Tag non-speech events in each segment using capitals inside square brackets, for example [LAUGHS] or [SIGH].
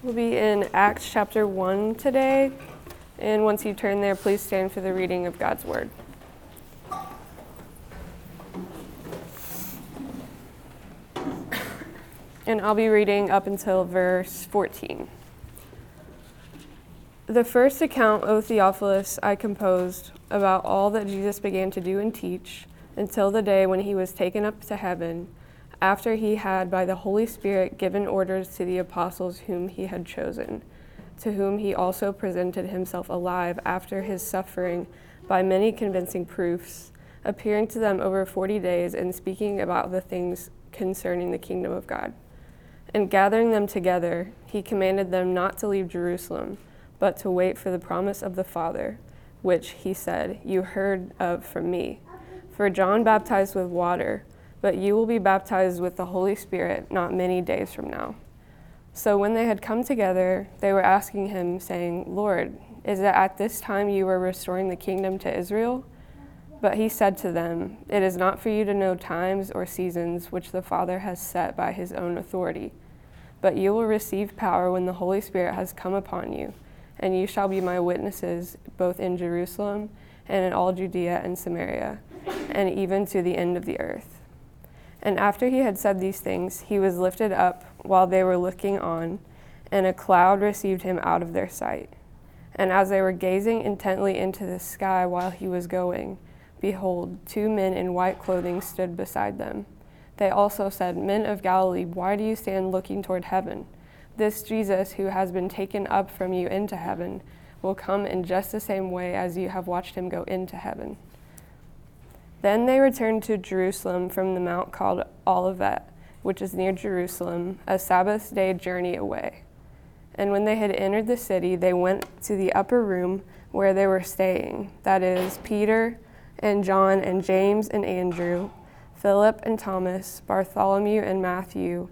We'll be in Acts chapter 1 today. And once you turn there, please stand for the reading of God's Word. And I'll be reading up until verse 14. The first account, O Theophilus, I composed about all that Jesus began to do and teach until the day when he was taken up to heaven, after he had by the Holy Spirit given orders to the apostles whom he had chosen, to whom he also presented himself alive after his suffering by many convincing proofs, appearing to them over forty days and speaking about the things concerning the kingdom of God. And gathering them together, he commanded them not to leave Jerusalem but to wait for the promise of the Father, which he said, You heard of from me. For John baptized with water, but you will be baptized with the Holy Spirit not many days from now. So when they had come together, they were asking him, saying, Lord, is it at this time you are restoring the kingdom to Israel? But he said to them, It is not for you to know times or seasons which the Father has set by his own authority, but you will receive power when the Holy Spirit has come upon you and you shall be my witnesses both in Jerusalem and in all Judea and Samaria, and even to the end of the earth. And after he had said these things, he was lifted up while they were looking on, and a cloud received him out of their sight. And as they were gazing intently into the sky while he was going, behold, two men in white clothing stood beside them. They also said, Men of Galilee, why do you stand looking toward heaven? This Jesus, who has been taken up from you into heaven, will come in just the same way as you have watched him go into heaven. Then they returned to Jerusalem from the mount called Olivet, which is near Jerusalem, a Sabbath day journey away. And when they had entered the city, they went to the upper room where they were staying that is, Peter and John and James and Andrew, Philip and Thomas, Bartholomew and Matthew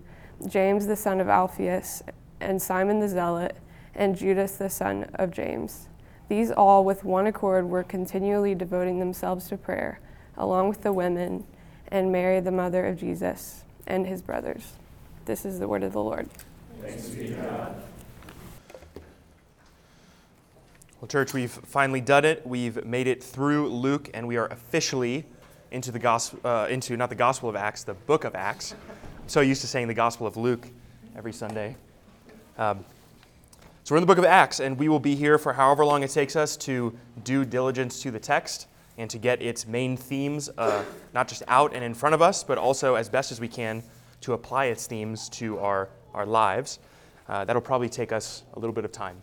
James the son of Alphaeus, and Simon the Zealot, and Judas the son of James. These all, with one accord, were continually devoting themselves to prayer, along with the women, and Mary, the mother of Jesus, and his brothers. This is the word of the Lord. Thanks be to God. Well, church, we've finally done it. We've made it through Luke, and we are officially into the gospel, uh, into not the Gospel of Acts, the book of Acts so used to saying the Gospel of Luke every Sunday. Um, so we're in the book of Acts, and we will be here for however long it takes us to do diligence to the text and to get its main themes uh, not just out and in front of us, but also as best as we can to apply its themes to our, our lives. Uh, that'll probably take us a little bit of time.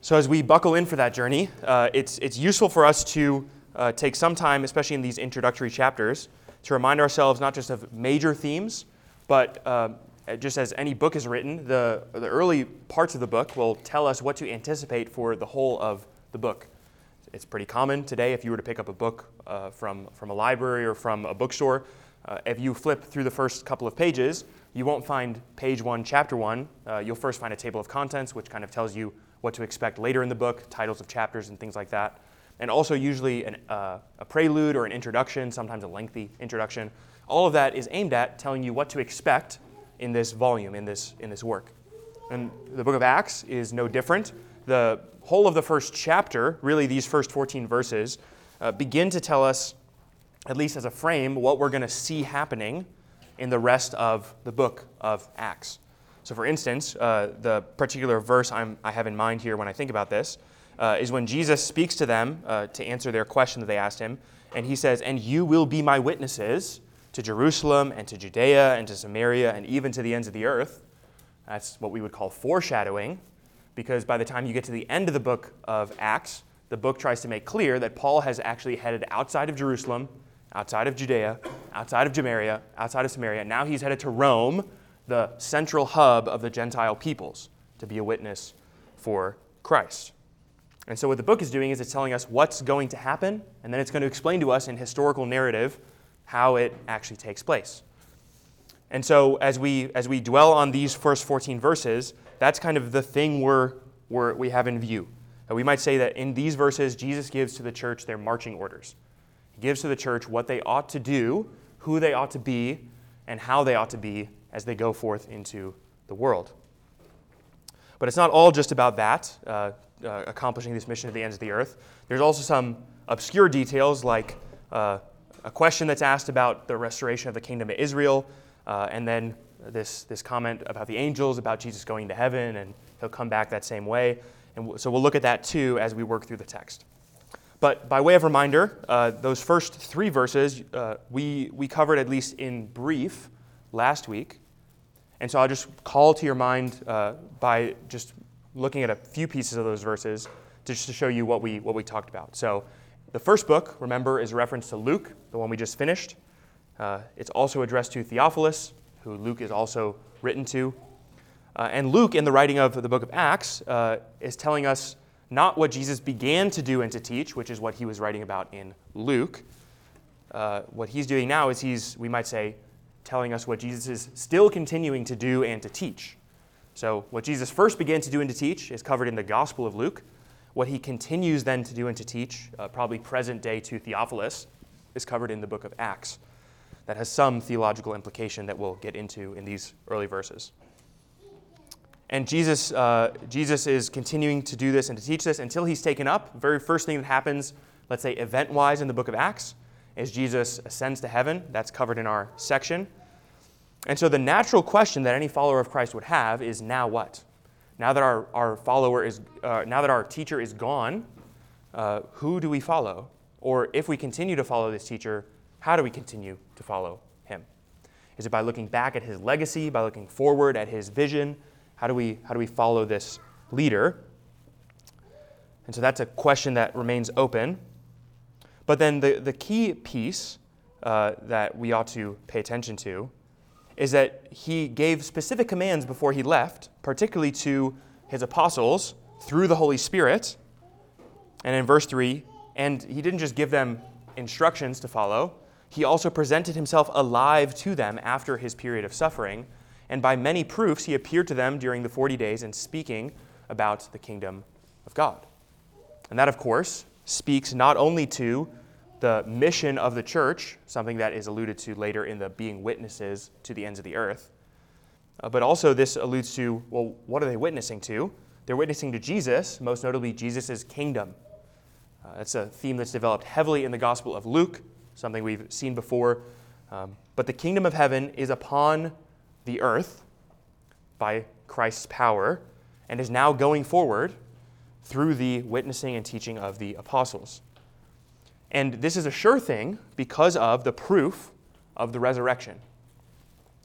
So as we buckle in for that journey, uh, it's, it's useful for us to uh, take some time, especially in these introductory chapters, to remind ourselves not just of major themes, but uh, just as any book is written, the, the early parts of the book will tell us what to anticipate for the whole of the book. It's pretty common today if you were to pick up a book uh, from, from a library or from a bookstore. Uh, if you flip through the first couple of pages, you won't find page one, chapter one. Uh, you'll first find a table of contents, which kind of tells you what to expect later in the book, titles of chapters, and things like that and also usually an, uh, a prelude or an introduction, sometimes a lengthy introduction. All of that is aimed at telling you what to expect in this volume, in this, in this work. And the book of Acts is no different. The whole of the first chapter, really these first 14 verses, uh, begin to tell us, at least as a frame, what we're going to see happening in the rest of the book of Acts. So, for instance, uh, the particular verse I'm, i have in mind here when I think about this uh, is when Jesus speaks to them uh, to answer their question that they asked him. And he says, And you will be my witnesses to Jerusalem and to Judea and to Samaria and even to the ends of the earth. That's what we would call foreshadowing, because by the time you get to the end of the book of Acts, the book tries to make clear that Paul has actually headed outside of Jerusalem, outside of Judea, outside of Samaria, outside of Samaria. Now he's headed to Rome, the central hub of the Gentile peoples, to be a witness for Christ. And so, what the book is doing is it's telling us what's going to happen, and then it's going to explain to us in historical narrative how it actually takes place. And so, as we, as we dwell on these first 14 verses, that's kind of the thing we're, we're, we have in view. And we might say that in these verses, Jesus gives to the church their marching orders. He gives to the church what they ought to do, who they ought to be, and how they ought to be as they go forth into the world. But it's not all just about that, uh, uh, accomplishing this mission to the ends of the earth. There's also some obscure details like uh, a question that's asked about the restoration of the kingdom of Israel, uh, and then this, this comment about the angels, about Jesus going to heaven, and he'll come back that same way. And so we'll look at that too as we work through the text. But by way of reminder, uh, those first three verses uh, we, we covered at least in brief last week. And so I'll just call to your mind uh, by just looking at a few pieces of those verses just to show you what we, what we talked about. So the first book, remember, is a reference to Luke, the one we just finished. Uh, it's also addressed to Theophilus, who Luke is also written to. Uh, and Luke, in the writing of the book of Acts, uh, is telling us not what Jesus began to do and to teach, which is what he was writing about in Luke. Uh, what he's doing now is he's, we might say, telling us what Jesus is still continuing to do and to teach. So, what Jesus first began to do and to teach is covered in the Gospel of Luke. What he continues then to do and to teach, uh, probably present day to Theophilus, is covered in the book of Acts. That has some theological implication that we'll get into in these early verses. And Jesus, uh, Jesus is continuing to do this and to teach this until he's taken up. very first thing that happens, let's say event wise in the book of Acts, is Jesus ascends to heaven. That's covered in our section. And so the natural question that any follower of Christ would have is now what? Now that our, our follower is, uh, now that our teacher is gone, uh, who do we follow? Or if we continue to follow this teacher, how do we continue to follow him? Is it by looking back at his legacy, by looking forward at his vision? How do we, how do we follow this leader? And so that's a question that remains open. But then the, the key piece uh, that we ought to pay attention to is that he gave specific commands before he left, particularly to his apostles through the Holy Spirit. And in verse 3, and he didn't just give them instructions to follow, he also presented himself alive to them after his period of suffering. And by many proofs, he appeared to them during the 40 days and speaking about the kingdom of God. And that, of course, speaks not only to the mission of the church, something that is alluded to later in the being witnesses to the ends of the earth. Uh, but also, this alludes to well, what are they witnessing to? They're witnessing to Jesus, most notably Jesus' kingdom. Uh, that's a theme that's developed heavily in the Gospel of Luke, something we've seen before. Um, but the kingdom of heaven is upon the earth by Christ's power and is now going forward through the witnessing and teaching of the apostles. And this is a sure thing because of the proof of the resurrection.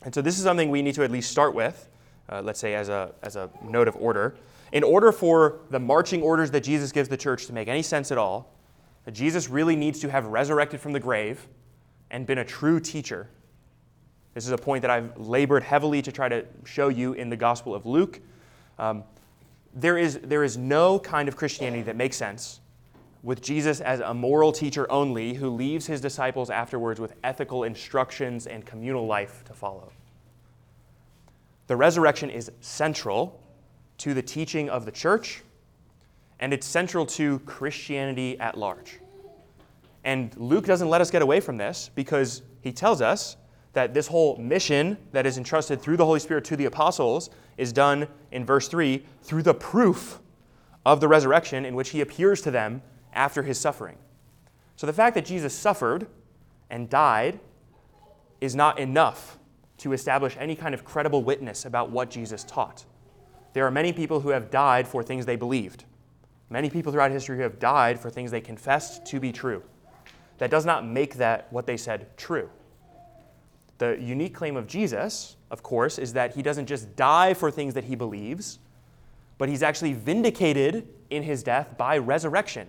And so, this is something we need to at least start with, uh, let's say, as a, as a note of order. In order for the marching orders that Jesus gives the church to make any sense at all, Jesus really needs to have resurrected from the grave and been a true teacher. This is a point that I've labored heavily to try to show you in the Gospel of Luke. Um, there, is, there is no kind of Christianity that makes sense with Jesus as a moral teacher only who leaves his disciples afterwards with ethical instructions and communal life to follow. The resurrection is central to the teaching of the church, and it's central to Christianity at large. And Luke doesn't let us get away from this because he tells us that this whole mission that is entrusted through the Holy Spirit to the apostles is done in verse 3 through the proof of the resurrection in which he appears to them after his suffering. So the fact that Jesus suffered and died is not enough to establish any kind of credible witness about what Jesus taught. There are many people who have died for things they believed. Many people throughout history who have died for things they confessed to be true. That does not make that what they said true. The unique claim of Jesus, of course, is that he doesn't just die for things that he believes, but he's actually vindicated in his death by resurrection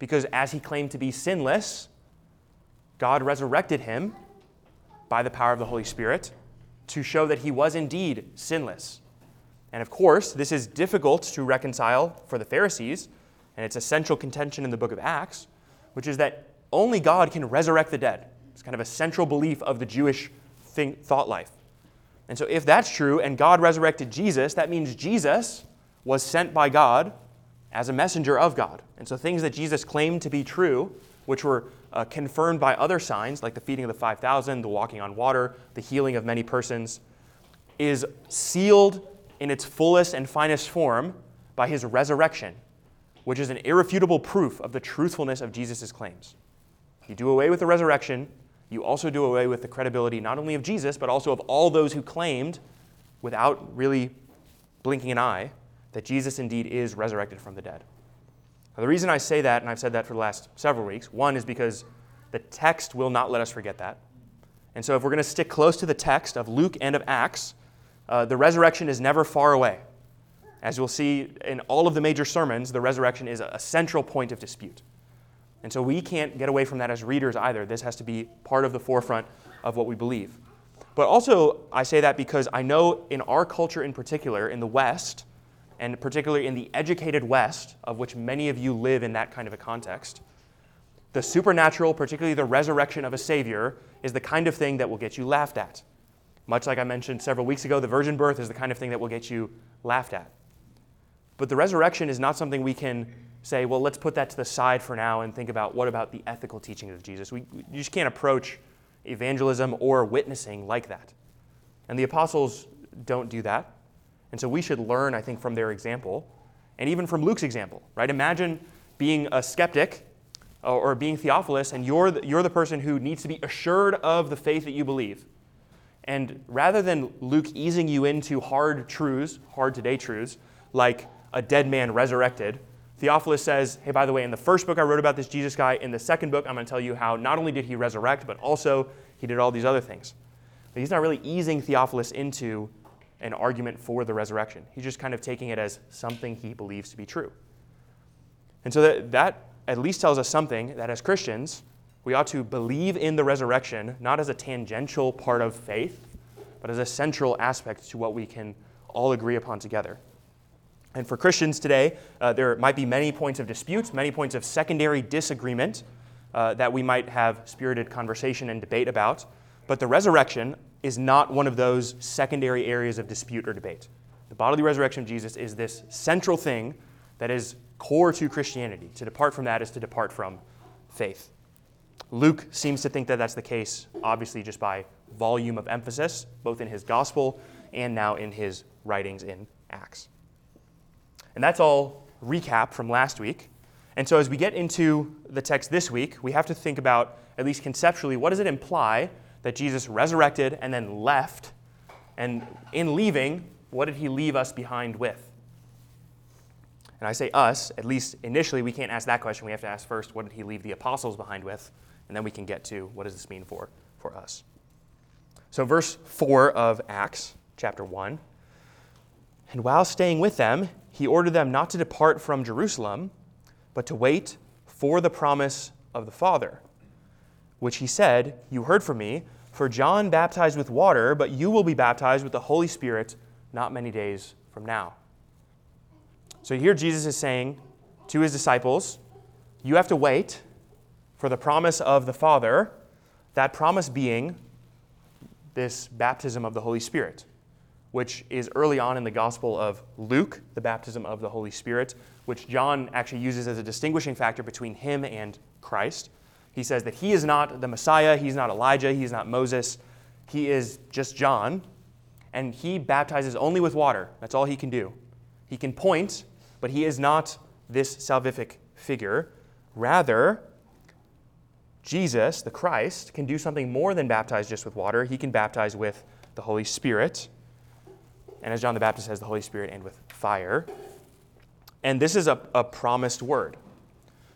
because as he claimed to be sinless, God resurrected him by the power of the Holy Spirit to show that he was indeed sinless. And of course, this is difficult to reconcile for the Pharisees, and it's a central contention in the book of Acts, which is that only God can resurrect the dead. It's kind of a central belief of the Jewish thing, thought life. And so, if that's true and God resurrected Jesus, that means Jesus was sent by God as a messenger of God. And so things that Jesus claimed to be true, which were uh, confirmed by other signs, like the feeding of the 5,000, the walking on water, the healing of many persons, is sealed in its fullest and finest form by his resurrection, which is an irrefutable proof of the truthfulness of Jesus' claims. You do away with the resurrection, you also do away with the credibility not only of Jesus, but also of all those who claimed, without really blinking an eye, that Jesus indeed is resurrected from the dead. Now, the reason I say that, and I've said that for the last several weeks, one is because the text will not let us forget that. And so, if we're going to stick close to the text of Luke and of Acts, uh, the resurrection is never far away. As you'll see in all of the major sermons, the resurrection is a central point of dispute. And so we can't get away from that as readers either. This has to be part of the forefront of what we believe. But also, I say that because I know in our culture in particular, in the West, and particularly in the educated West, of which many of you live in that kind of a context, the supernatural, particularly the resurrection of a Savior, is the kind of thing that will get you laughed at. Much like I mentioned several weeks ago, the virgin birth is the kind of thing that will get you laughed at. But the resurrection is not something we can say, well, let's put that to the side for now and think about what about the ethical teachings of Jesus. We, you just can't approach evangelism or witnessing like that. And the apostles don't do that. And so we should learn, I think, from their example and even from Luke's example, right? Imagine being a skeptic uh, or being Theophilus, and you're the, you're the person who needs to be assured of the faith that you believe. And rather than Luke easing you into hard truths, hard today truths, like a dead man resurrected, Theophilus says, hey, by the way, in the first book I wrote about this Jesus guy, in the second book I'm going to tell you how not only did he resurrect, but also he did all these other things. But he's not really easing Theophilus into an argument for the resurrection. He's just kind of taking it as something he believes to be true. And so that, that at least tells us something that as Christians, we ought to believe in the resurrection, not as a tangential part of faith, but as a central aspect to what we can all agree upon together. And for Christians today, uh, there might be many points of dispute, many points of secondary disagreement uh, that we might have spirited conversation and debate about. But the resurrection is not one of those secondary areas of dispute or debate. The bodily resurrection of Jesus is this central thing that is core to Christianity. To depart from that is to depart from faith. Luke seems to think that that's the case, obviously, just by volume of emphasis, both in his gospel and now in his writings in Acts. And that's all recap from last week. And so, as we get into the text this week, we have to think about, at least conceptually, what does it imply that Jesus resurrected and then left? And in leaving, what did he leave us behind with? And I say us, at least initially, we can't ask that question. We have to ask first, what did he leave the apostles behind with? And then we can get to what does this mean for, for us. So, verse 4 of Acts, chapter 1. And while staying with them, he ordered them not to depart from Jerusalem, but to wait for the promise of the Father, which he said, You heard from me, for John baptized with water, but you will be baptized with the Holy Spirit not many days from now. So here Jesus is saying to his disciples, You have to wait for the promise of the Father, that promise being this baptism of the Holy Spirit which is early on in the Gospel of Luke, the baptism of the Holy Spirit, which John actually uses as a distinguishing factor between him and Christ. He says that he is not the Messiah, he's not Elijah, he's not Moses, he is just John, and he baptizes only with water. That's all he can do. He can point, but he is not this salvific figure. Rather, Jesus, the Christ, can do something more than baptize just with water. He can baptize with the Holy Spirit and as John the Baptist says, the Holy Spirit and with fire. And this is a, a promised word.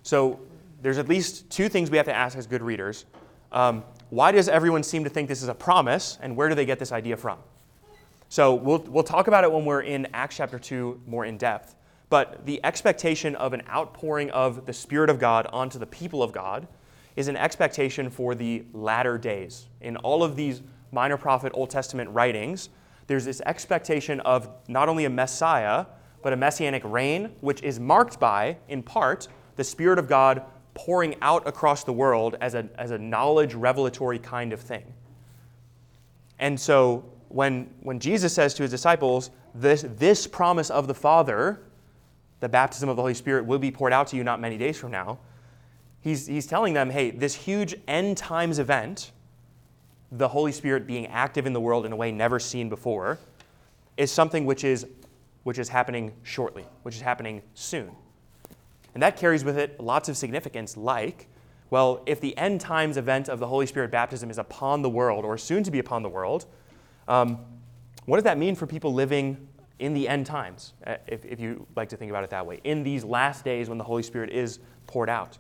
So there's at least two things we have to ask as good readers. Um, why does everyone seem to think this is a promise, and where do they get this idea from? So we'll, we'll talk about it when we're in Acts chapter 2 more in depth. But the expectation of an outpouring of the Spirit of God onto the people of God is an expectation for the latter days. In all of these minor prophet Old Testament writings, there's this expectation of not only a Messiah, but a messianic reign, which is marked by, in part, the Spirit of God pouring out across the world as a, as a knowledge revelatory kind of thing. And so when, when Jesus says to his disciples, this, this promise of the Father, the baptism of the Holy Spirit, will be poured out to you not many days from now, he's, he's telling them, hey, this huge end times event the Holy Spirit being active in the world in a way never seen before, is something which is, which is happening shortly, which is happening soon. And that carries with it lots of significance, like, well, if the end times event of the Holy Spirit baptism is upon the world, or soon to be upon the world, um, what does that mean for people living in the end times, uh, if, if you like to think about it that way, in these last days when the Holy Spirit is poured out?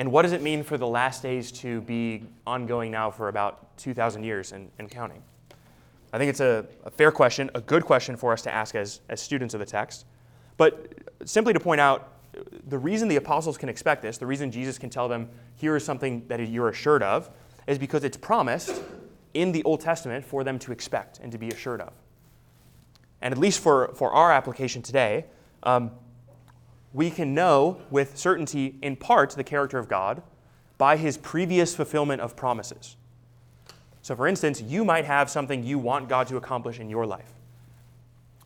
And what does it mean for the last days to be ongoing now for about 2,000 years and, and counting? I think it's a, a, fair question, a good question for us to ask as, as students of the text. But simply to point out, the reason the apostles can expect this, the reason Jesus can tell them, here is something that you're assured of, is because it's promised in the Old Testament for them to expect and to be assured of. And at least for, for our application today, um, we can know with certainty, in part, the character of God by his previous fulfillment of promises. So, for instance, you might have something you want God to accomplish in your life.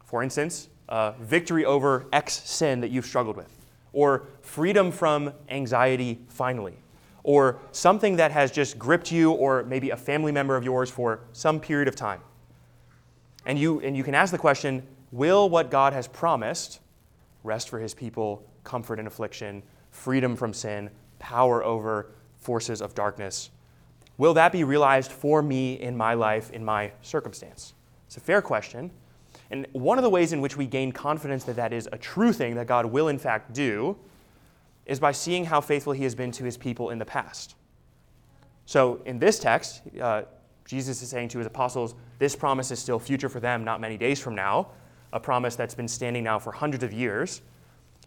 For instance, uh, victory over X sin that you've struggled with, or freedom from anxiety finally, or something that has just gripped you, or maybe a family member of yours for some period of time. And you, and you can ask the question will what God has promised rest for his people, comfort in affliction, freedom from sin, power over forces of darkness. Will that be realized for me in my life, in my circumstance? It's a fair question. And one of the ways in which we gain confidence that that is a true thing that God will in fact do is by seeing how faithful he has been to his people in the past. So in this text, uh, Jesus is saying to his apostles, this promise is still future for them, not many days from now a promise that's been standing now for hundreds of years.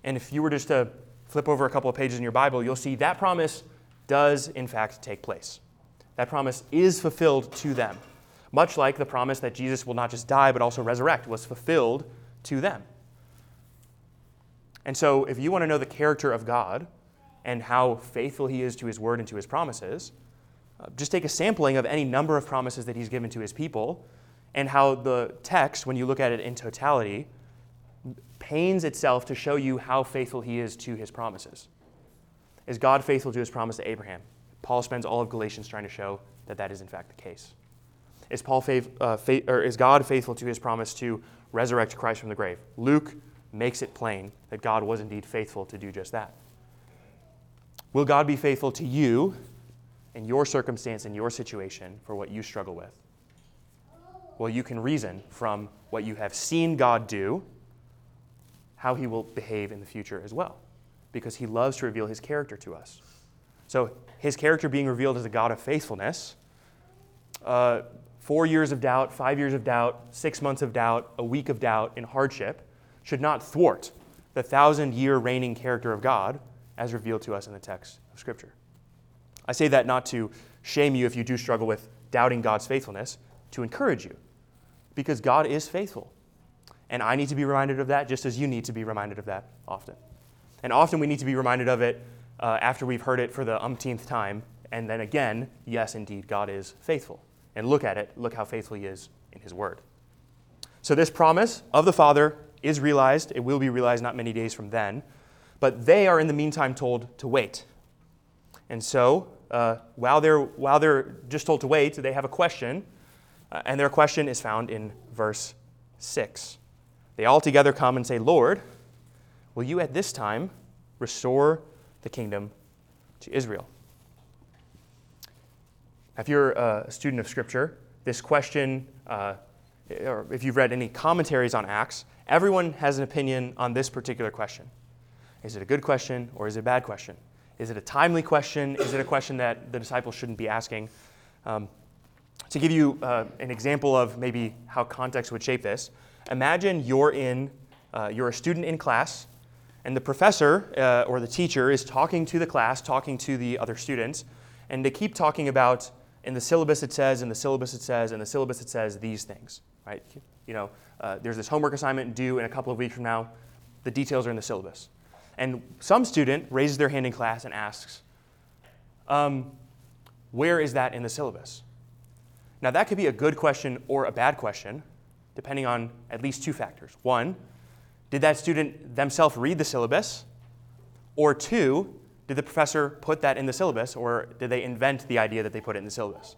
And if you were just to flip over a couple of pages in your Bible, you'll see that promise does, in fact, take place. That promise is fulfilled to them, much like the promise that Jesus will not just die but also resurrect was fulfilled to them. And so, if you want to know the character of God and how faithful He is to His word and to His promises, uh, just take a sampling of any number of promises that He's given to His people and how the text, when you look at it in totality, pains itself to show you how faithful he is to his promises. Is God faithful to his promise to Abraham? Paul spends all of Galatians trying to show that that is in fact the case. Is, Paul faith, uh, faith, or is God faithful to his promise to resurrect Christ from the grave? Luke makes it plain that God was indeed faithful to do just that. Will God be faithful to you in your circumstance, in your situation, for what you struggle with? Well, you can reason from what you have seen God do how he will behave in the future as well, because he loves to reveal his character to us. So, his character being revealed as a God of faithfulness, uh, four years of doubt, five years of doubt, six months of doubt, a week of doubt in hardship should not thwart the thousand year reigning character of God as revealed to us in the text of Scripture. I say that not to shame you if you do struggle with doubting God's faithfulness, to encourage you because God is faithful. And I need to be reminded of that just as you need to be reminded of that often. And often we need to be reminded of it uh, after we've heard it for the umpteenth time. And then again, yes, indeed, God is faithful. And look at it, look how faithful He is in His Word. So, this promise of the Father is realized. It will be realized not many days from then. But they are in the meantime told to wait. And so, uh, while, they're, while they're just told to wait, they have a question uh, and their question is found in verse 6. They all together come and say, Lord, will you at this time restore the kingdom to Israel? If you're a student of Scripture, this question, uh, or if you've read any commentaries on Acts, everyone has an opinion on this particular question. Is it a good question or is it a bad question? Is it a timely question? Is it a question that the disciples shouldn't be asking? Um, to give you uh, an example of maybe how context would shape this, imagine you're in, uh, you're a student in class, and the professor uh, or the teacher is talking to the class, talking to the other students, and they keep talking about in the syllabus it says, in the syllabus it says, in the syllabus it says these things, right? You know, uh, there's this homework assignment due in a couple of weeks from now. The details are in the syllabus. And some student raises their hand in class and asks, um, where is that in the syllabus? Now, that could be a good question or a bad question, depending on at least two factors. One, did that student themselves read the syllabus? Or two, did the professor put that in the syllabus, or did they invent the idea that they put it in the syllabus?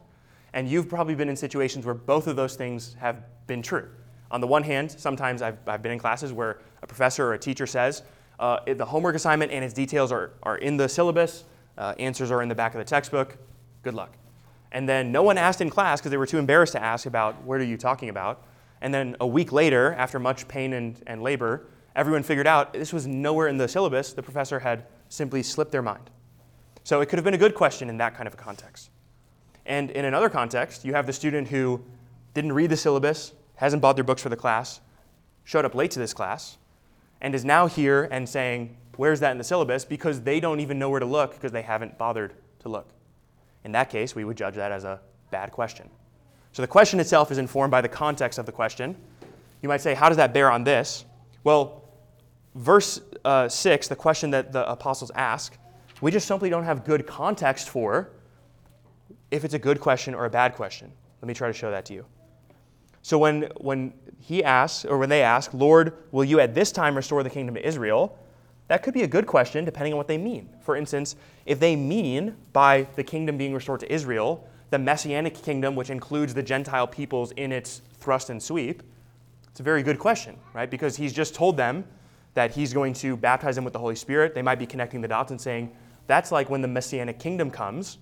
And you've probably been in situations where both of those things have been true. On the one hand, sometimes I've, I've been in classes where a professor or a teacher says, uh, the homework assignment and its details are, are in the syllabus, uh, answers are in the back of the textbook, good luck. And then no one asked in class because they were too embarrassed to ask about what are you talking about. And then a week later, after much pain and, and labor, everyone figured out this was nowhere in the syllabus. The professor had simply slipped their mind. So it could have been a good question in that kind of a context. And in another context, you have the student who didn't read the syllabus, hasn't bought their books for the class, showed up late to this class, and is now here and saying, Where's that in the syllabus? because they don't even know where to look because they haven't bothered to look. In that case, we would judge that as a bad question. So the question itself is informed by the context of the question. You might say, How does that bear on this? Well, verse uh, 6, the question that the apostles ask, we just simply don't have good context for if it's a good question or a bad question. Let me try to show that to you. So when, when he asks, or when they ask, Lord, will you at this time restore the kingdom to Israel? That could be a good question depending on what they mean. For instance, if they mean by the kingdom being restored to Israel, the messianic kingdom, which includes the Gentile peoples in its thrust and sweep, it's a very good question, right? Because he's just told them that he's going to baptize them with the Holy Spirit. They might be connecting the dots and saying, that's like when the messianic kingdom comes.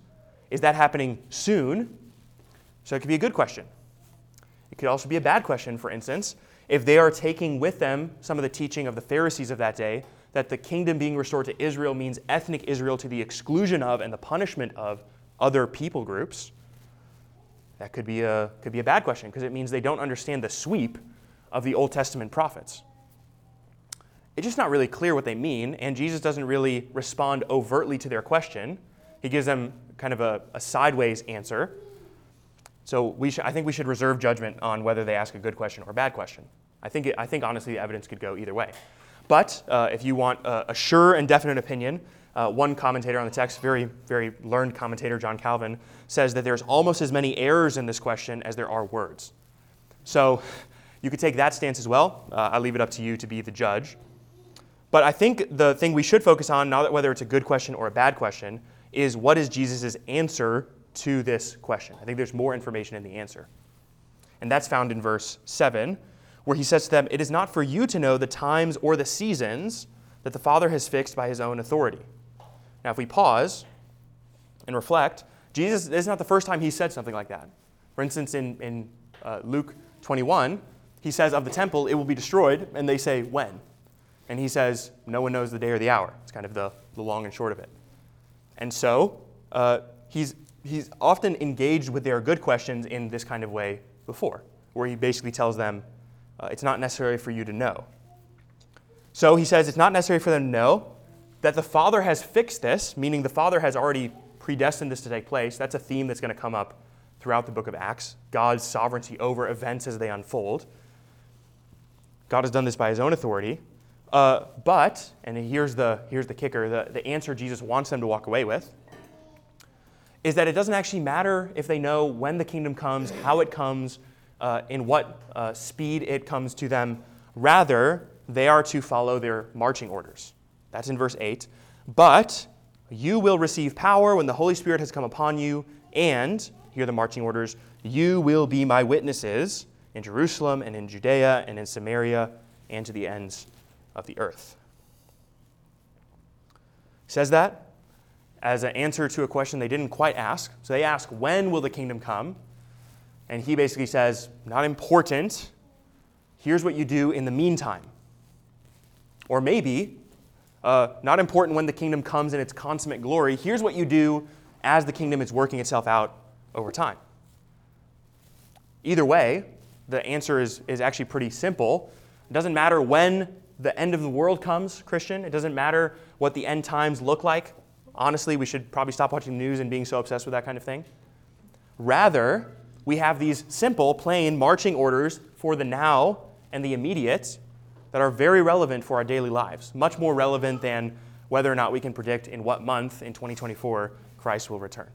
Is that happening soon? So it could be a good question. It could also be a bad question, for instance, if they are taking with them some of the teaching of the Pharisees of that day, that the kingdom being restored to Israel means ethnic Israel to the exclusion of and the punishment of other people groups. That could be a, could be a bad question because it means they don't understand the sweep of the Old Testament prophets. It's just not really clear what they mean, and Jesus doesn't really respond overtly to their question. He gives them kind of a, a sideways answer. So we sh- I think we should reserve judgment on whether they ask a good question or a bad question. I think, it, I think honestly, the evidence could go either way. But uh, if you want a, a, sure and definite opinion, uh, one commentator on the text, very, very learned commentator, John Calvin, says that there's almost as many errors in this question as there are words. So you could take that stance as well. Uh, I leave it up to you to be the judge. But I think the thing we should focus on, not whether it's a good question or a bad question, is what is Jesus' answer to this question. I think there's more information in the answer. And that's found in verse 7, where he says to them, It is not for you to know the times or the seasons that the Father has fixed by his own authority. Now, if we pause and reflect, Jesus, this is not the first time he said something like that. For instance, in, in uh, Luke 21, he says of the temple, it will be destroyed, and they say, When? And he says, No one knows the day or the hour. It's kind of the, the long and short of it. And so, uh, he's he's often engaged with their good questions in this kind of way before, where he basically tells them, uh, it's not necessary for you to know. So he says it's not necessary for them to know that the Father has fixed this, meaning the Father has already predestined this to take place. That's a theme that's going to come up throughout the book of Acts God's sovereignty over events as they unfold. God has done this by his own authority. Uh, but, and here's the, here's the kicker the, the answer Jesus wants them to walk away with is that it doesn't actually matter if they know when the kingdom comes, how it comes, uh, in what uh, speed it comes to them. Rather, they are to follow their marching orders. That's in verse 8. But you will receive power when the Holy Spirit has come upon you, and, here are the marching orders, you will be my witnesses in Jerusalem and in Judea and in Samaria and to the ends of the earth. says that as an answer to a question they didn't quite ask. So they ask, When will the kingdom come? And he basically says, Not important. Here's what you do in the meantime. Or maybe, uh, not important when the kingdom comes in its consummate glory. Here's what you do as the kingdom is working itself out over time. Either way, the answer is, is actually pretty simple. It doesn't matter when the end of the world comes, Christian. It doesn't matter what the end times look like honestly, we should probably stop watching the news and being so obsessed with that kind of thing. Rather, we have these simple, plain marching orders for the now and the immediate that are very relevant for our daily lives, much more relevant than whether or not we can predict in what month in 2024 Christ will return.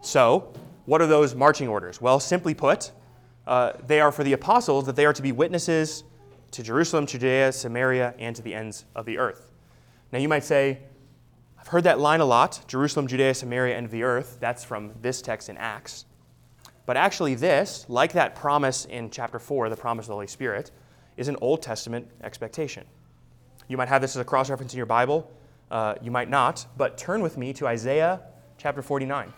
So, what are those marching orders? Well, simply put, uh, they are for the apostles that they are to be witnesses to Jerusalem, Judea, Samaria, and to the ends of the earth. Now, you might say, I've heard that line a lot Jerusalem, Judea, Samaria, and the earth. That's from this text in Acts. But actually, this, like that promise in chapter 4, the promise of the Holy Spirit, is an Old Testament expectation. You might have this as a cross reference in your Bible. Uh, you might not, but turn with me to Isaiah chapter 49.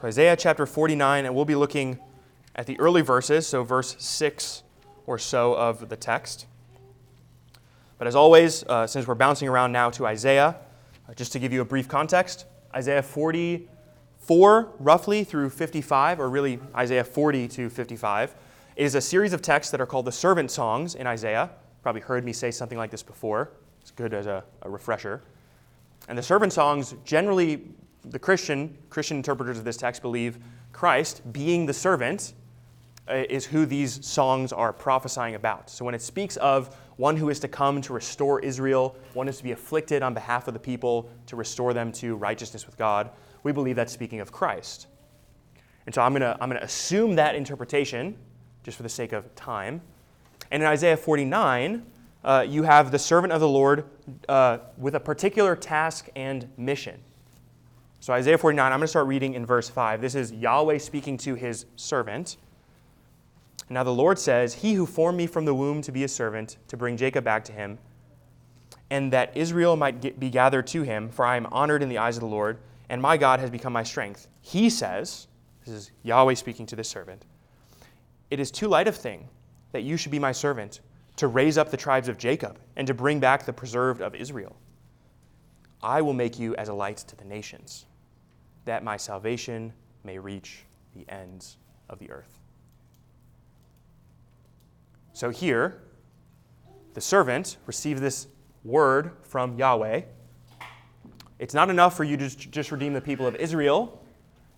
So Isaiah chapter 49, and we'll be looking at the early verses, so verse 6 or so of the text. But as always, uh, since we're bouncing around now to Isaiah, uh, just to give you a brief context, Isaiah 44, roughly, through 55, or really Isaiah 40 to 55, is a series of texts that are called the servant songs in Isaiah. Probably heard me say something like this before. It's good as a, a refresher. And the servant songs generally the Christian, Christian interpreters of this text believe Christ, being the servant, is who these songs are prophesying about. So when it speaks of one who is to come to restore Israel, one is to be afflicted on behalf of the people to restore them to righteousness with God, we believe that's speaking of Christ. And so I'm going to I'm going to assume that interpretation just for the sake of time. And in Isaiah 49, uh, you have the servant of the Lord uh, with a particular task and mission. So, Isaiah 49, I'm going to start reading in verse 5. This is Yahweh speaking to his servant. Now, the Lord says, He who formed me from the womb to be a servant, to bring Jacob back to him, and that Israel might get, be gathered to him, for I am honored in the eyes of the Lord, and my God has become my strength. He says, This is Yahweh speaking to this servant, It is too light of thing that you should be my servant, to raise up the tribes of Jacob, and to bring back the preserved of Israel. I will make you as a light to the nations that my salvation may reach the ends of the earth. So here, the servant received this word from Yahweh. It's not enough for you to just redeem the people of Israel.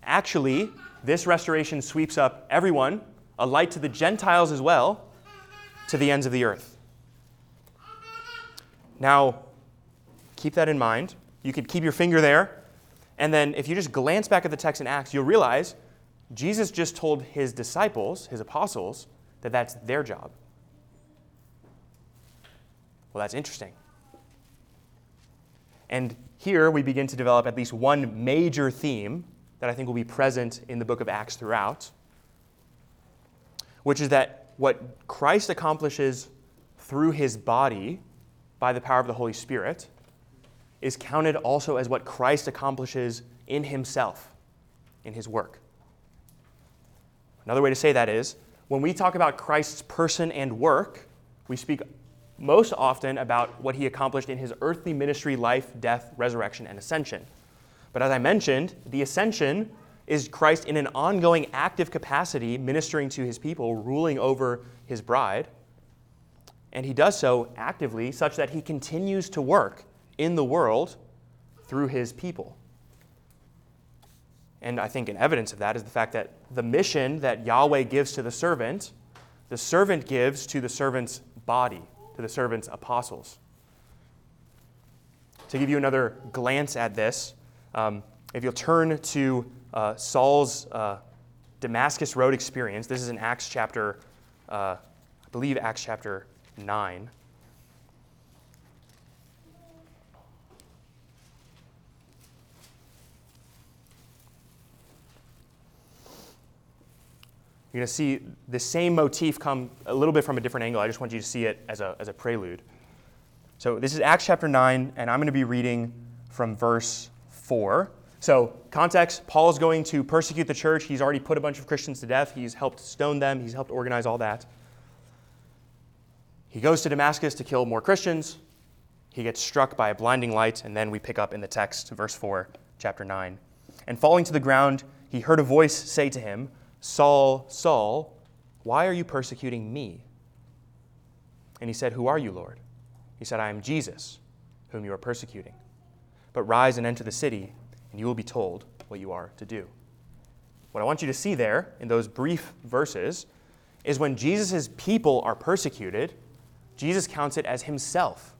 Actually, this restoration sweeps up everyone, a light to the Gentiles as well, to the ends of the earth. Now, keep that in mind. You could keep your finger there and then if you just glance back at the text in Acts, you'll realize Jesus just told his disciples, his apostles, that that's their job. Well, that's interesting. And here we begin to develop at least one major theme that I think will be present in the book of Acts throughout, which is that what Christ accomplishes through his body by the power of the Holy Spirit is counted also as what Christ accomplishes in himself, in his work. Another way to say that is when we talk about Christ's person and work, we speak most often about what he accomplished in his earthly ministry, life, death, resurrection, and ascension. But as I mentioned, the ascension is Christ in an ongoing active capacity ministering to his people, ruling over his bride. And he does so actively such that he continues to work in the world through his people. And I think an evidence of that is the fact that the mission that Yahweh gives to the servant, the servant gives to the servant's body, to the servant's apostles. To give you another glance at this, um, if you'll turn to uh, Saul's uh, Damascus Road experience, this is in Acts chapter, uh, I believe Acts chapter 9. You're going to see the same motif come a little bit from a different angle. I just want you to see it as a, as a prelude. So this is Acts chapter 9, and I'm going to be reading from verse 4. So, context Paul is going to persecute the church. He's already put a bunch of Christians to death, he's helped stone them, he's helped organize all that. He goes to Damascus to kill more Christians. He gets struck by a blinding light, and then we pick up in the text, verse 4, chapter 9. And falling to the ground, he heard a voice say to him, Saul, Saul, why are you persecuting me? And he said, Who are you, Lord? He said, I am Jesus, whom you are persecuting. But rise and enter the city, and you will be told what you are to do. What I want you to see there in those brief verses is when Jesus' people are persecuted, Jesus counts it as himself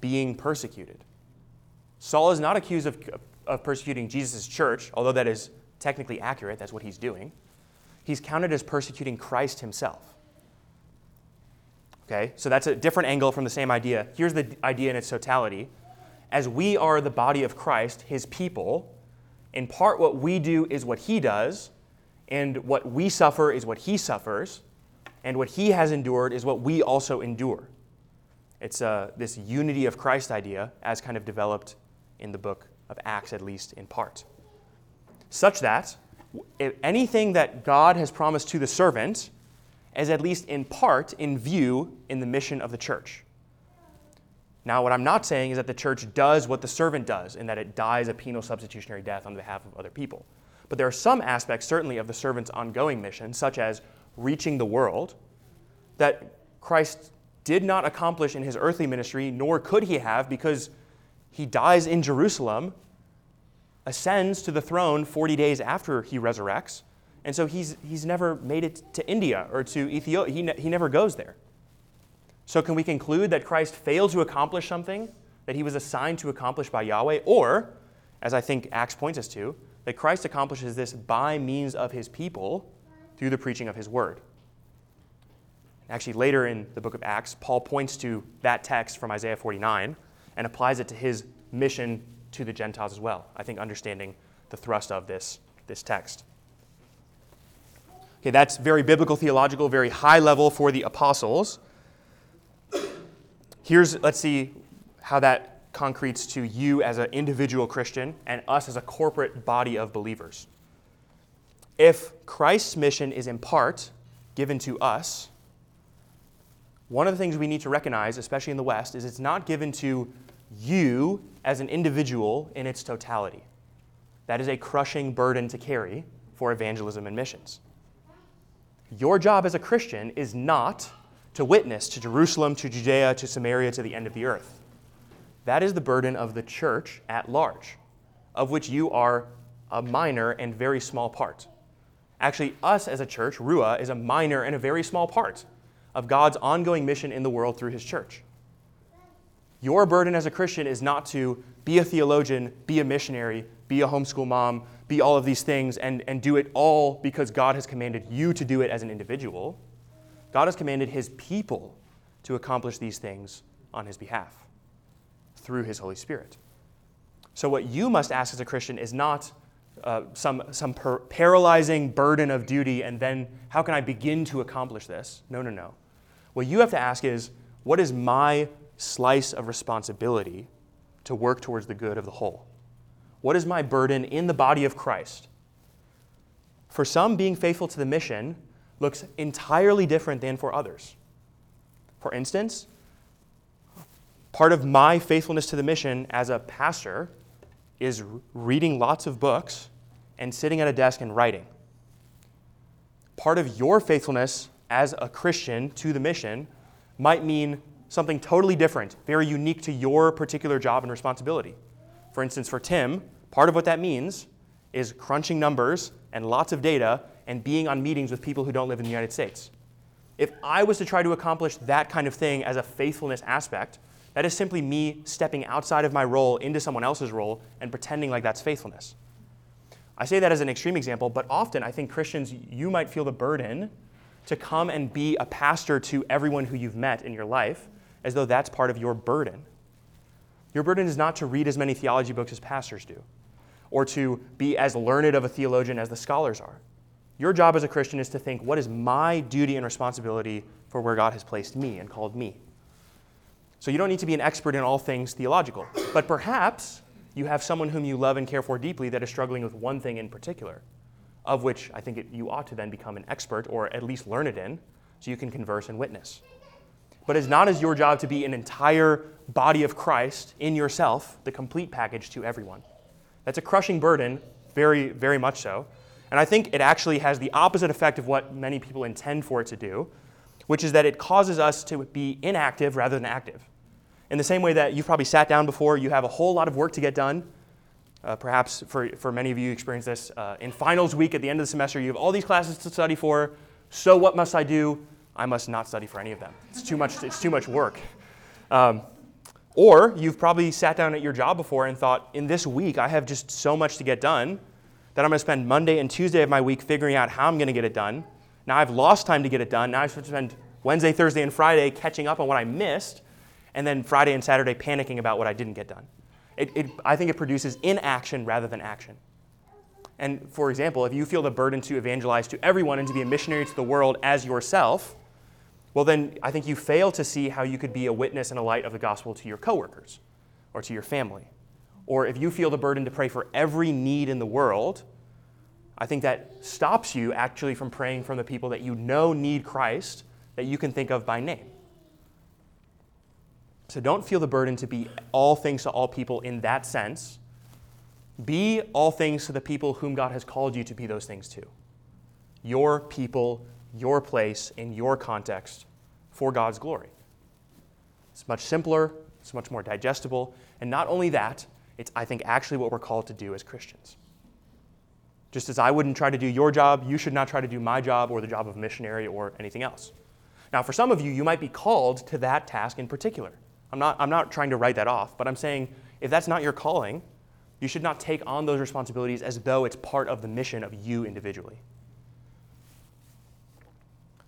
being persecuted. Saul is not accused of, of persecuting Jesus' church, although that is technically accurate, that's what he's doing he's counted as persecuting Christ himself. Okay, so that's a different angle from the same idea. Here's the idea in its totality. As we are the body of Christ, his people, in part what we do is what he does, and what we suffer is what he suffers, and what he has endured is what we also endure. It's uh, this unity of Christ idea as kind of developed in the book of Acts, at least in part. Such that anything that God has promised to the servant is at least in part in view in the mission of the church. Now, what I'm not saying is that the church does what the servant does, in that it dies a penal substitutionary death on behalf of other people. But there are some aspects, certainly, of the servant's ongoing mission, such as reaching the world, that Christ did not accomplish in his earthly ministry, nor could he have, because he dies in Jerusalem, ascends to the throne 40 days after he resurrects, and so he's, he's never made it to India or to Ethiopia. He, ne- he never goes there. So, can we conclude that Christ failed to accomplish something that he was assigned to accomplish by Yahweh? Or, as I think Acts points us to, that Christ accomplishes this by means of his people through the preaching of his word? Actually, later in the book of Acts, Paul points to that text from Isaiah 49 and applies it to his mission to the Gentiles as well. I think understanding the thrust of this, this text. Okay, that's very biblical, theological, very high level for the apostles. Here's, let's see how that concretes to you as an individual Christian and us as a corporate body of believers. If Christ's mission is in part given to us, one of the things we need to recognize, especially in the West, is it's not given to you as an individual in its totality. That is a crushing burden to carry for evangelism and missions. Your job as a Christian is not to witness to Jerusalem, to Judea, to Samaria, to the end of the earth. That is the burden of the church at large, of which you are a minor and very small part. Actually, us as a church, Rua, is a minor and a very small part of God's ongoing mission in the world through his church. Your burden as a Christian is not to be a theologian, be a missionary, be a homeschool mom, be all of these things, and, and do it all because God has commanded you to do it as an individual. God has commanded his people to accomplish these things on his behalf through his Holy Spirit. So, what you must ask as a Christian is not uh, some, some per- paralyzing burden of duty and then how can I begin to accomplish this? No, no, no. What you have to ask is what is my slice of responsibility to work towards the good of the whole? What is my burden in the body of Christ? For some, being faithful to the mission looks entirely different than for others. For instance, part of my faithfulness to the mission as a pastor is reading lots of books and sitting at a desk and writing. Part of your faithfulness as a Christian to the mission might mean something totally different, very unique to your particular job and responsibility. For instance, for Tim, part of what that means is crunching numbers and lots of data and being on meetings with people who don't live in the United States. If I was to try to accomplish that kind of thing as a faithfulness aspect, that is simply me stepping outside of my role into someone else's role and pretending like that's faithfulness. I say that as an extreme example, but often I think Christians, you might feel the burden to come and be a pastor to everyone who you've met in your life as though that's part of your burden. Your burden is not to read as many theology books as pastors do, or to be as learned of a theologian as the scholars are. Your job as a Christian is to think, what is my duty and responsibility for where God has placed me and called me? So you don't need to be an expert in all things theological, but perhaps you have someone whom you love and care for deeply that is struggling with one thing in particular, of which I think it, you ought to then become an expert or at least learn it in so you can converse and witness. But it's not as your job to be an entire body of Christ in yourself, the complete package to everyone. That's a crushing burden, very, very much so. And I think it actually has the opposite effect of what many people intend for it to do, which is that it causes us to be inactive rather than active. In the same way that you've probably sat down before, you have a whole lot of work to get done. Uh, perhaps for, for many of you, you experience this uh, in finals week at the end of the semester. You have all these classes to study for. So, what must I do? I must not study for any of them. It's too much, it's too much work. Um, or you've probably sat down at your job before and thought, in this week, I have just so much to get done that I'm going to spend Monday and Tuesday of my week figuring out how I'm going to get it done. Now I've lost time to get it done. Now I have to spend Wednesday, Thursday, and Friday catching up on what I missed, and then Friday and Saturday panicking about what I didn't get done. It, it, I think it produces inaction rather than action. And for example, if you feel the burden to evangelize to everyone and to be a missionary to the world as yourself, well, then I think you fail to see how you could be a witness and a light of the gospel to your coworkers or to your family. Or if you feel the burden to pray for every need in the world, I think that stops you actually from praying from the people that you know need Christ that you can think of by name. So don't feel the burden to be all things to all people in that sense. Be all things to the people whom God has called you to be those things to. Your people, your place, in your context for God's glory. It's much simpler, it's much more digestible, and not only that, it's, I think, actually what we're called to do as Christians. Just as I wouldn't try to do your job, you should not try to do my job or the job of a missionary or anything else. Now, for some of you, you might be called to that task in particular. I'm not, I'm not trying to write that off, but I'm saying if that's not your calling, you should not take on those responsibilities as though it's part of the mission of you individually.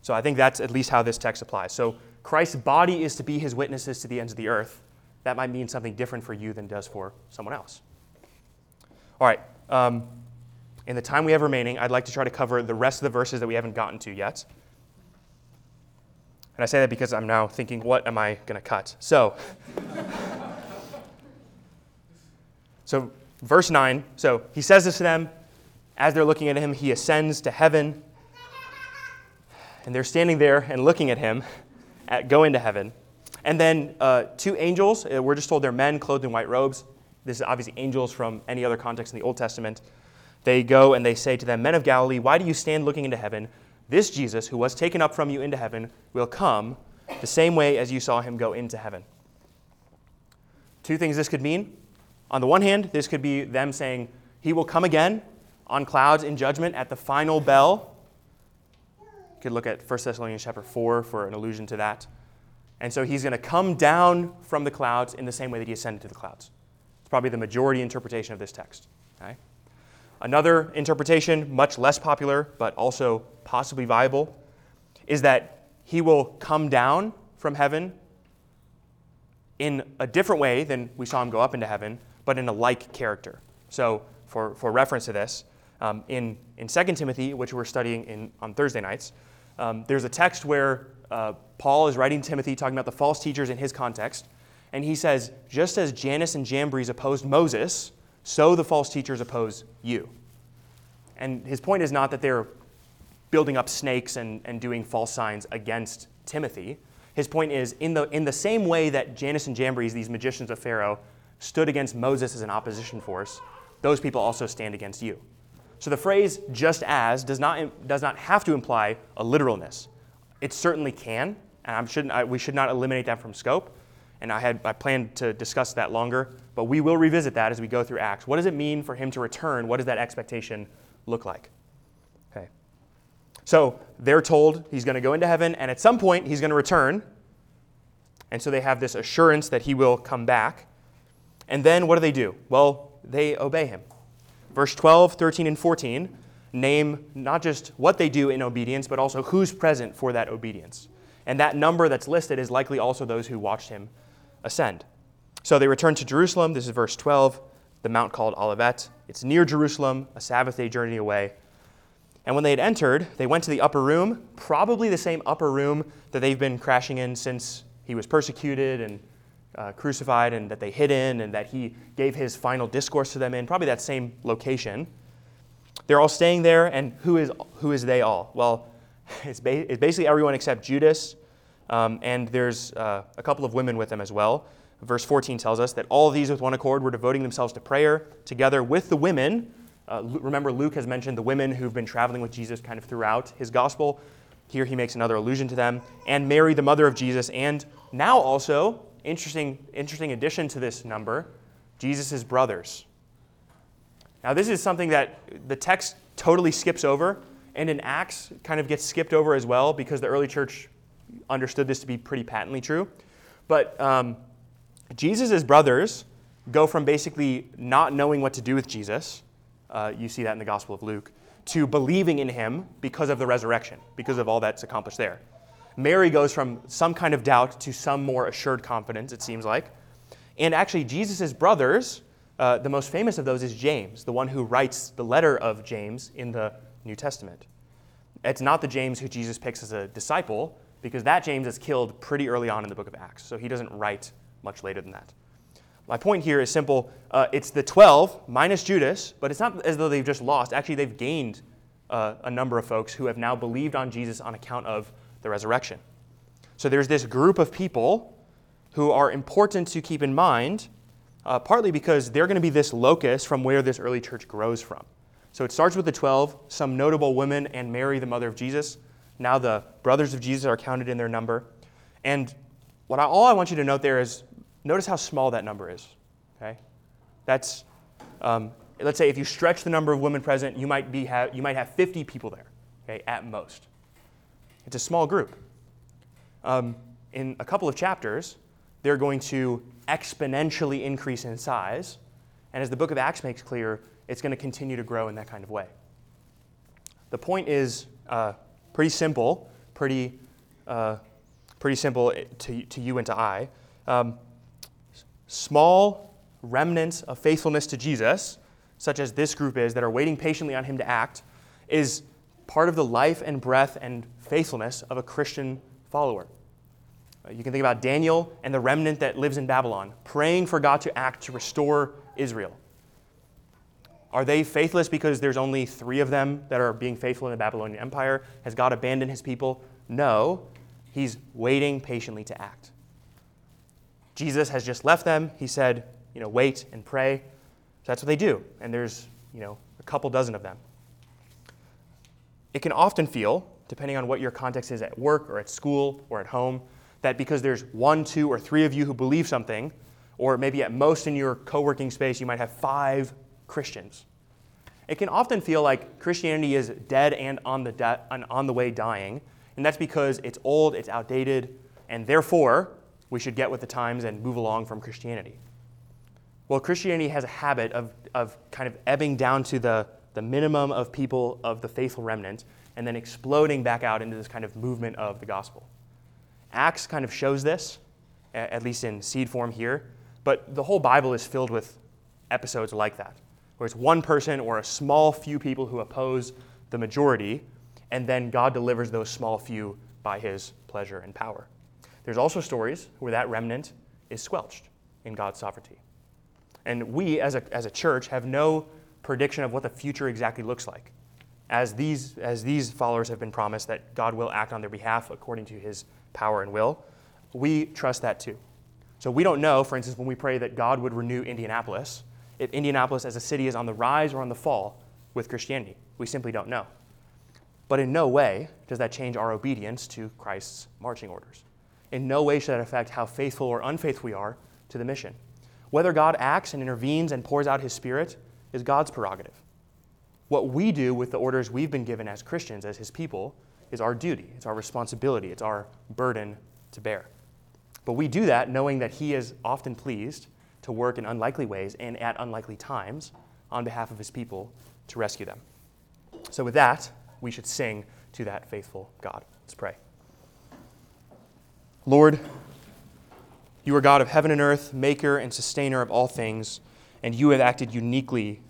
So I think that's at least how this text applies. So Christ's body is to be his witnesses to the ends of the earth. That might mean something different for you than it does for someone else. All right. Um, in the time we have remaining, I'd like to try to cover the rest of the verses that we haven't gotten to yet. And I say that because I'm now thinking, what am I going to cut? So, [LAUGHS] so verse 9. So he says this to them. As they're looking at him, he ascends to heaven. And they're standing there and looking at him at, go into heaven. And then uh, two angels, uh, we're just told they're men clothed in white robes. This is obviously angels from any other context in the Old Testament. They go and they say to them, Men of Galilee, why do you stand looking into heaven? This Jesus, who was taken up from you into heaven, will come the same way as you saw him go into heaven. Two things this could mean. On the one hand, this could be them saying, He will come again on clouds in judgment at the final bell. Could look at 1 Thessalonians chapter 4 for an allusion to that. And so he's going to come down from the clouds in the same way that he ascended to the clouds. It's probably the majority interpretation of this text. Okay? Another interpretation, much less popular, but also possibly viable, is that he will come down from heaven in a different way than we saw him go up into heaven, but in a like character. So, for, for reference to this, um, in, in 2 Timothy, which we're studying in, on Thursday nights, um, there's a text where uh, Paul is writing Timothy, talking about the false teachers in his context, and he says, just as Jannes and Jambres opposed Moses, so the false teachers oppose you. And his point is not that they're building up snakes and, and doing false signs against Timothy. His point is in the, in the same way that Jannes and Jambres, these magicians of Pharaoh, stood against Moses as an opposition force, those people also stand against you. So the phrase just as does not, does not have to imply a literalness. It certainly can, and I, we should not eliminate that from scope and I had I planned to discuss that longer, but we will revisit that as we go through Acts. What does it mean for him to return? What does that expectation look like? Okay. So they're told he's going to go into heaven, and at some point he's going to return. And so they have this assurance that he will come back. And then what do they do? Well, they obey him. Verse 12, 13, and 14 name not just what they do in obedience, but also who's present for that obedience. And that number that's listed is likely also those who watched him ascend. So they returned to Jerusalem. This is verse 12, the mount called Olivet. It's near Jerusalem, a Sabbath day journey away. And when they had entered, they went to the upper room, probably the same upper room that they've been crashing in since he was persecuted and uh, crucified, and that they hid in, and that he gave his final discourse to them in, probably that same location. They're all staying there, and who is, who is they all? Well, [LAUGHS] it's, ba- it's basically everyone except Judas, um, and there's uh, a couple of women with them as well. Verse 14 tells us that all these with one accord were devoting themselves to prayer together with the women. Uh, remember, Luke has mentioned the women who've been traveling with Jesus kind of throughout his gospel. Here he makes another allusion to them. And Mary, the mother of Jesus, and now also, interesting, interesting addition to this number, Jesus' brothers. Now, this is something that the text totally skips over, and in Acts kind of gets skipped over as well because the early church understood this to be pretty patently true. But um, Jesus' brothers go from basically not knowing what to do with Jesus, uh, you see that in the Gospel of Luke, to believing in him because of the resurrection, because of all that's accomplished there. Mary goes from some kind of doubt to some more assured confidence, it seems like. And actually, Jesus' brothers, uh, the most famous of those is James, the one who writes the letter of James in the New Testament. It's not the James who Jesus picks as a disciple, because that James is killed pretty early on in the book of Acts, so he doesn't write much later than that. My point here is simple. Uh, it's the 12 minus Judas, but it's not as though they've just lost. Actually, they've gained uh, a number of folks who have now believed on Jesus on account of the resurrection. So there's this group of people who are important to keep in mind, uh, partly because they're going to be this locus from where this early church grows from. So it starts with the 12, some notable women, and Mary, the mother of Jesus. Now the brothers of Jesus are counted in their number. And what I, all I want you to note there is notice how small that number is. Okay? That's, um, let's say if you stretch the number of women present, you might, be have, you might have 50 people there, okay, at most. It's a small group. Um, in a couple of chapters, they're going to exponentially increase in size. And as the book of Acts makes clear, it's going to continue to grow in that kind of way. The point is uh, pretty simple, pretty, uh, pretty simple to, to you and to I. Um, small remnants of faithfulness to Jesus, such as this group is, that are waiting patiently on him to act, is part of the life and breath and faithfulness of a Christian follower. Uh, you can think about Daniel and the remnant that lives in Babylon, praying for God to act to restore Israel. Are they faithless because there's only three of them that are being faithful in the Babylonian Empire? Has God abandoned his people? No. He's waiting patiently to act. Jesus has just left them. He said, you know, wait and pray. So that's what they do. And there's, you know, a couple dozen of them. It can often feel, depending on what your context is at work or at school or at home, that because there's one, two, or three of you who believe something, or maybe at most in your co working space, you might have five Christians. It can often feel like Christianity is dead and on the, de- and on the way dying, and that's because it's old, it's outdated, and therefore we should get with the times and move along from Christianity. Well, Christianity has a habit of, of kind of ebbing down to the, the minimum of people of the faithful remnant and then exploding back out into this kind of movement of the gospel. Acts kind of shows this, at least in seed form here, but the whole Bible is filled with episodes like that where it's one person or a small few people who oppose the majority, and then God delivers those small few by his pleasure and power. There's also stories where that remnant is squelched in God's sovereignty. And we, as a, as a church, have no prediction of what the future exactly looks like. As these, as these followers have been promised that God will act on their behalf according to his power and will, we trust that too. So we don't know, for instance, when we pray that God would renew Indianapolis, if Indianapolis as a city is on the rise or on the fall with Christianity. We simply don't know. But in no way does that change our obedience to Christ's marching orders. In no way should that affect how faithful or unfaithful we are to the mission. Whether God acts and intervenes and pours out his Spirit is God's prerogative. What we do with the orders we've been given as Christians, as his people, is our duty, it's our responsibility, it's our burden to bear. But we do that knowing that he is often pleased to work in unlikely ways and at unlikely times on behalf of his people to rescue them. So, with that, we should sing to that faithful God. Let's pray. Lord, you are God of heaven and earth, maker and sustainer of all things, and you have acted uniquely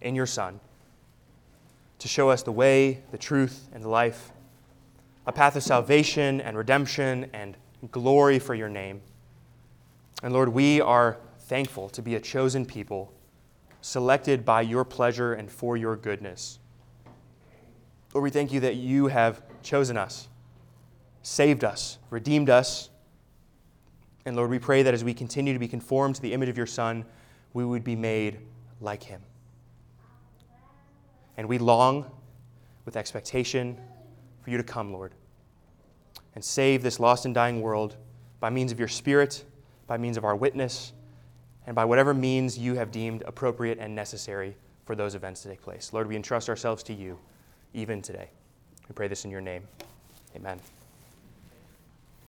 in your Son to show us the way, the truth, and the life, a path of salvation and redemption and glory for your name. And Lord, we are thankful to be a chosen people, selected by your pleasure and for your goodness. Lord, we thank you that you have chosen us, saved us, redeemed us. And Lord, we pray that as we continue to be conformed to the image of your Son, we would be made like him. And we long with expectation for you to come, Lord, and save this lost and dying world by means of your Spirit, by means of our witness and by whatever means you have deemed appropriate and necessary for those events to take place. Lord, we entrust ourselves to you even today. We pray this in your name. Amen.